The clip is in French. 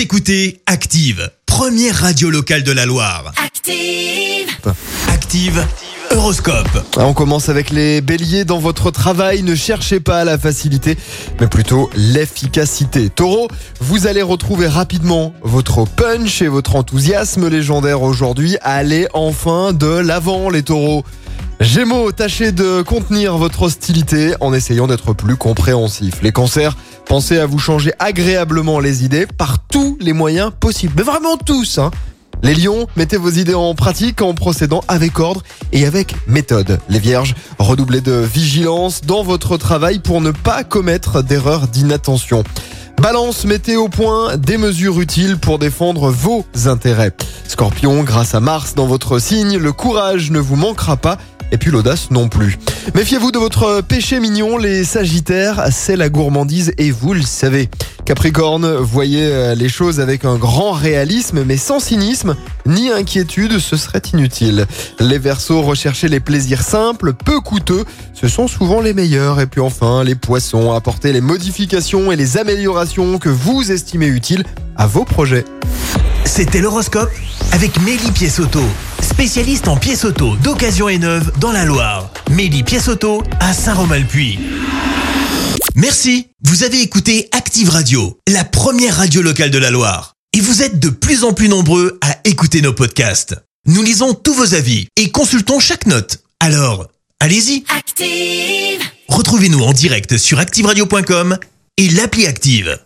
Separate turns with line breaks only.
Vous écoutez Active, première radio locale de la Loire.
Active.
Active, Horoscope.
Ah, On commence avec les béliers dans votre travail. Ne cherchez pas la facilité, mais plutôt l'efficacité. Taureau, vous allez retrouver rapidement votre punch et votre enthousiasme légendaire aujourd'hui. Allez enfin de l'avant, les taureaux. Gémeaux, tâchez de contenir votre hostilité en essayant d'être plus compréhensif. Les cancers, pensez à vous changer agréablement les idées par tous les moyens possibles. Mais vraiment tous, hein. Les lions, mettez vos idées en pratique en procédant avec ordre et avec méthode. Les vierges, redoublez de vigilance dans votre travail pour ne pas commettre d'erreurs d'inattention. Balance, mettez au point des mesures utiles pour défendre vos intérêts. Scorpion, grâce à Mars dans votre signe, le courage ne vous manquera pas et puis l'audace non plus. Méfiez-vous de votre péché mignon, les sagittaires, c'est la gourmandise et vous le savez. Capricorne, voyez euh, les choses avec un grand réalisme mais sans cynisme ni inquiétude, ce serait inutile. Les Verseaux, recherchez les plaisirs simples, peu coûteux, ce sont souvent les meilleurs. Et puis enfin, les poissons, apportez les modifications et les améliorations que vous estimez utiles à vos projets.
C'était l'horoscope avec Mélie Auto, spécialiste en pièces auto d'occasion et neuve dans la Loire. Mélie Pièce Auto à Saint-Romain-le-Puy. Merci, vous avez écouté Active Radio, la première radio locale de la Loire. Et vous êtes de plus en plus nombreux à écouter nos podcasts. Nous lisons tous vos avis et consultons chaque note. Alors, allez-y,
Active.
retrouvez-nous en direct sur activeradio.com et l'appli Active.